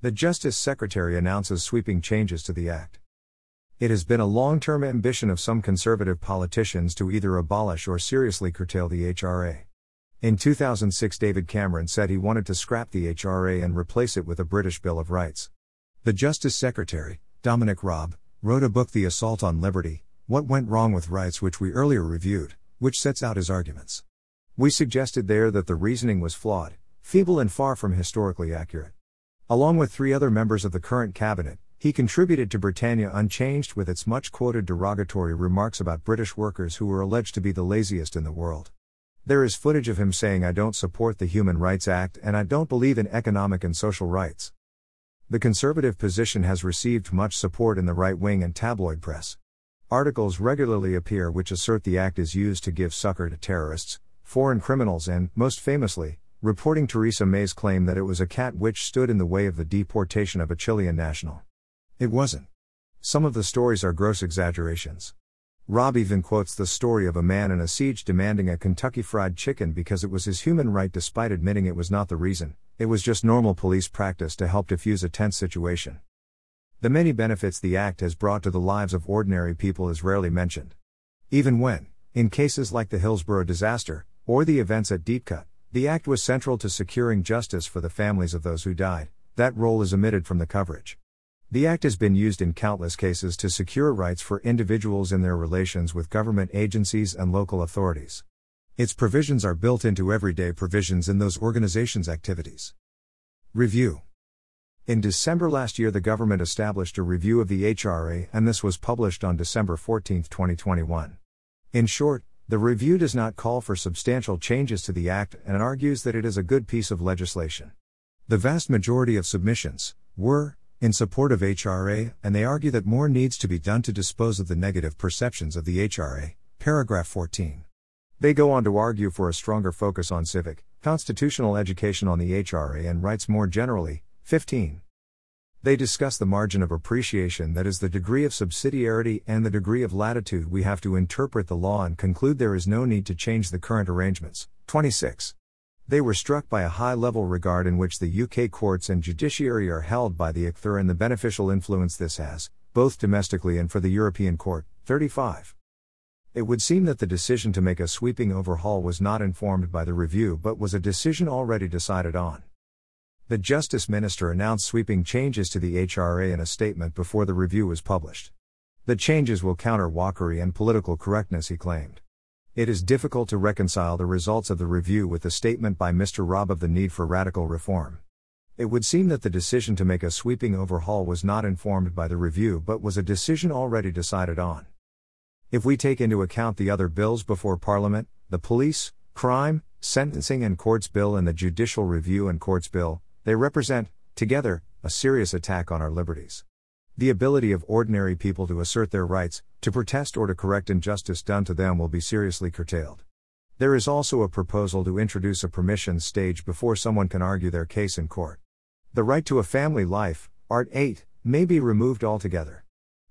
The Justice Secretary announces sweeping changes to the Act. It has been a long term ambition of some conservative politicians to either abolish or seriously curtail the HRA. In 2006, David Cameron said he wanted to scrap the HRA and replace it with a British Bill of Rights. The Justice Secretary, Dominic Raab, wrote a book, The Assault on Liberty What Went Wrong with Rights, which we earlier reviewed, which sets out his arguments. We suggested there that the reasoning was flawed, feeble, and far from historically accurate. Along with three other members of the current cabinet, he contributed to Britannia Unchained with its much quoted derogatory remarks about British workers who were alleged to be the laziest in the world. There is footage of him saying, I don't support the Human Rights Act and I don't believe in economic and social rights. The conservative position has received much support in the right wing and tabloid press. Articles regularly appear which assert the act is used to give succor to terrorists, foreign criminals, and, most famously, reporting Theresa May's claim that it was a cat which stood in the way of the deportation of a Chilean national. It wasn't. Some of the stories are gross exaggerations. Raab even quotes the story of a man in a siege demanding a Kentucky Fried Chicken because it was his human right despite admitting it was not the reason, it was just normal police practice to help diffuse a tense situation. The many benefits the Act has brought to the lives of ordinary people is rarely mentioned. Even when, in cases like the Hillsborough disaster, or the events at Deep Cut, the Act was central to securing justice for the families of those who died, that role is omitted from the coverage. The Act has been used in countless cases to secure rights for individuals in their relations with government agencies and local authorities. Its provisions are built into everyday provisions in those organizations' activities. Review In December last year, the government established a review of the HRA, and this was published on December 14, 2021. In short, the review does not call for substantial changes to the Act and argues that it is a good piece of legislation. The vast majority of submissions were, in support of HRA, and they argue that more needs to be done to dispose of the negative perceptions of the HRA. Paragraph 14. They go on to argue for a stronger focus on civic, constitutional education on the HRA and rights more generally. 15. They discuss the margin of appreciation that is the degree of subsidiarity and the degree of latitude we have to interpret the law and conclude there is no need to change the current arrangements. 26. They were struck by a high level regard in which the UK courts and judiciary are held by the ECtHR and the beneficial influence this has, both domestically and for the European Court. 35. It would seem that the decision to make a sweeping overhaul was not informed by the review but was a decision already decided on. The Justice Minister announced sweeping changes to the HRA in a statement before the review was published. The changes will counter wokery and political correctness, he claimed. It is difficult to reconcile the results of the review with the statement by Mr. Raab of the need for radical reform. It would seem that the decision to make a sweeping overhaul was not informed by the review but was a decision already decided on. If we take into account the other bills before Parliament, the Police, Crime, Sentencing and Courts Bill and the Judicial Review and Courts Bill, they represent, together, a serious attack on our liberties. The ability of ordinary people to assert their rights, to protest or to correct injustice done to them will be seriously curtailed. There is also a proposal to introduce a permission stage before someone can argue their case in court. The right to a family life, Art 8, may be removed altogether.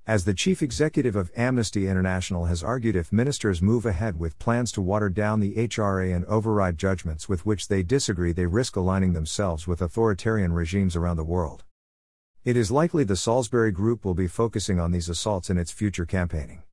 As the chief executive of Amnesty International has argued, if ministers move ahead with plans to water down the HRA and override judgments with which they disagree, they risk aligning themselves with authoritarian regimes around the world. It is likely the Salisbury Group will be focusing on these assaults in its future campaigning.